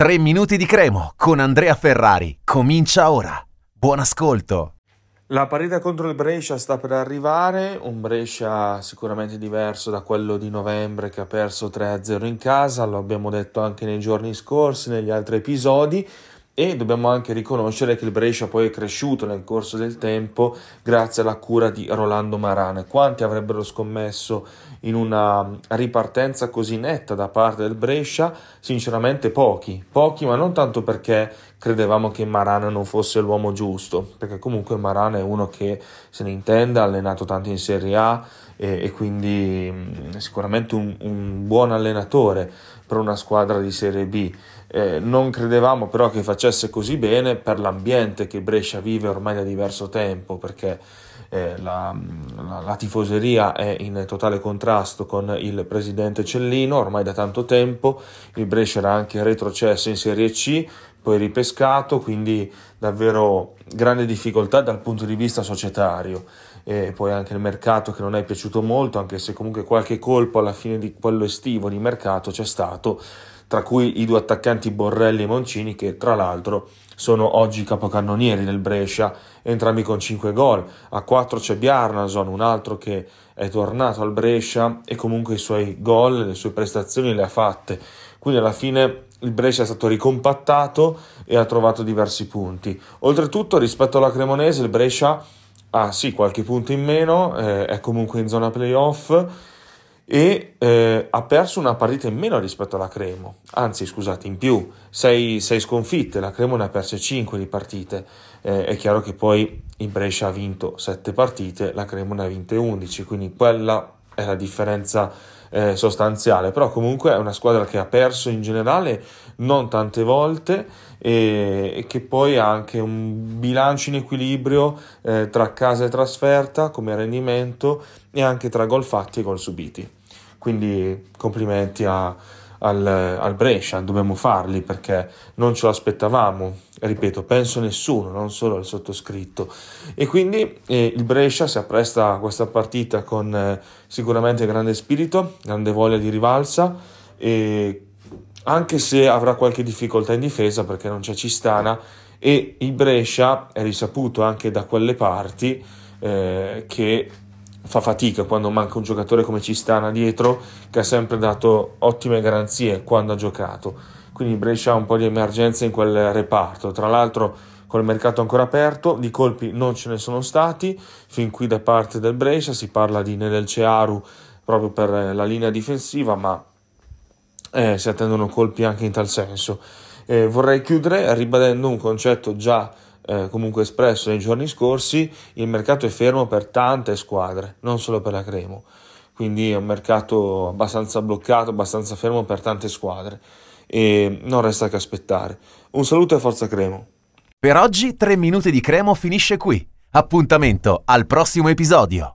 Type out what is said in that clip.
3 minuti di cremo con Andrea Ferrari. Comincia ora. Buon ascolto. La partita contro il Brescia sta per arrivare, un Brescia sicuramente diverso da quello di novembre che ha perso 3-0 in casa, lo abbiamo detto anche nei giorni scorsi, negli altri episodi, e dobbiamo anche riconoscere che il Brescia poi è cresciuto nel corso del tempo grazie alla cura di Rolando Marane. Quanti avrebbero scommesso in una ripartenza così netta da parte del Brescia? Sinceramente pochi, pochi, ma non tanto perché credevamo che Marane non fosse l'uomo giusto, perché comunque Marane è uno che se ne intende, ha allenato tanto in Serie A e, e quindi mh, sicuramente un, un buon allenatore per una squadra di Serie B. Eh, non credevamo però che facesse così bene per l'ambiente che Brescia vive ormai da diverso tempo, perché eh, la, la, la, tifoseria è in totale contrasto con il presidente Cellino ormai da tanto tempo, il Brescia era anche retrocesso in Serie C, poi ripescato, quindi davvero grande difficoltà dal punto di vista societario e poi anche il mercato che non è piaciuto molto, anche se comunque qualche colpo alla fine di quello estivo di mercato c'è stato tra cui i due attaccanti Borrelli e Moncini che tra l'altro sono oggi capocannonieri del Brescia, entrambi con 5 gol. A 4 c'è Bjarnason, un altro che è tornato al Brescia e comunque i suoi gol, le sue prestazioni le ha fatte. Quindi alla fine il Brescia è stato ricompattato e ha trovato diversi punti. Oltretutto rispetto alla Cremonese il Brescia ha sì qualche punto in meno, eh, è comunque in zona playoff e eh, ha perso una partita in meno rispetto alla Cremo, anzi scusate in più, 6 sconfitte, la Cremo ne ha perse 5 di partite, eh, è chiaro che poi il Brescia ha vinto 7 partite, la Cremo ne ha vinte 11, quindi quella è la differenza eh, sostanziale, però comunque è una squadra che ha perso in generale non tante volte e, e che poi ha anche un bilancio in equilibrio eh, tra casa e trasferta come rendimento e anche tra gol fatti e gol subiti. Quindi complimenti a, al, al, Brescia, dobbiamo farli perché non ce l'aspettavamo, ripeto, penso nessuno, non solo il sottoscritto. E quindi eh, il Brescia si appresta a questa partita con eh, sicuramente grande spirito, grande voglia di rivalsa, e anche se avrà qualche difficoltà in difesa perché non c'è Cistana e il Brescia è risaputo anche da quelle parti eh, che fa fatica quando manca un giocatore come Cistana dietro che ha sempre dato ottime garanzie quando ha giocato. Quindi Brescia ha un po' di emergenza in quel reparto. Tra l'altro con il mercato ancora aperto, di colpi non ce ne sono stati, fin qui da parte del Brescia si parla di Nedel Cearu proprio per la linea difensiva, ma eh, si attendono colpi anche in tal senso. Eh, vorrei chiudere ribadendo un concetto già eh, comunque espresso nei giorni scorsi, il mercato è fermo per tante squadre, non solo per la Cremo. Quindi è un mercato abbastanza bloccato, abbastanza fermo per tante squadre e non resta che aspettare. Un saluto e forza Cremo. Per oggi 3 minuti di Cremo finisce qui. Appuntamento al prossimo episodio.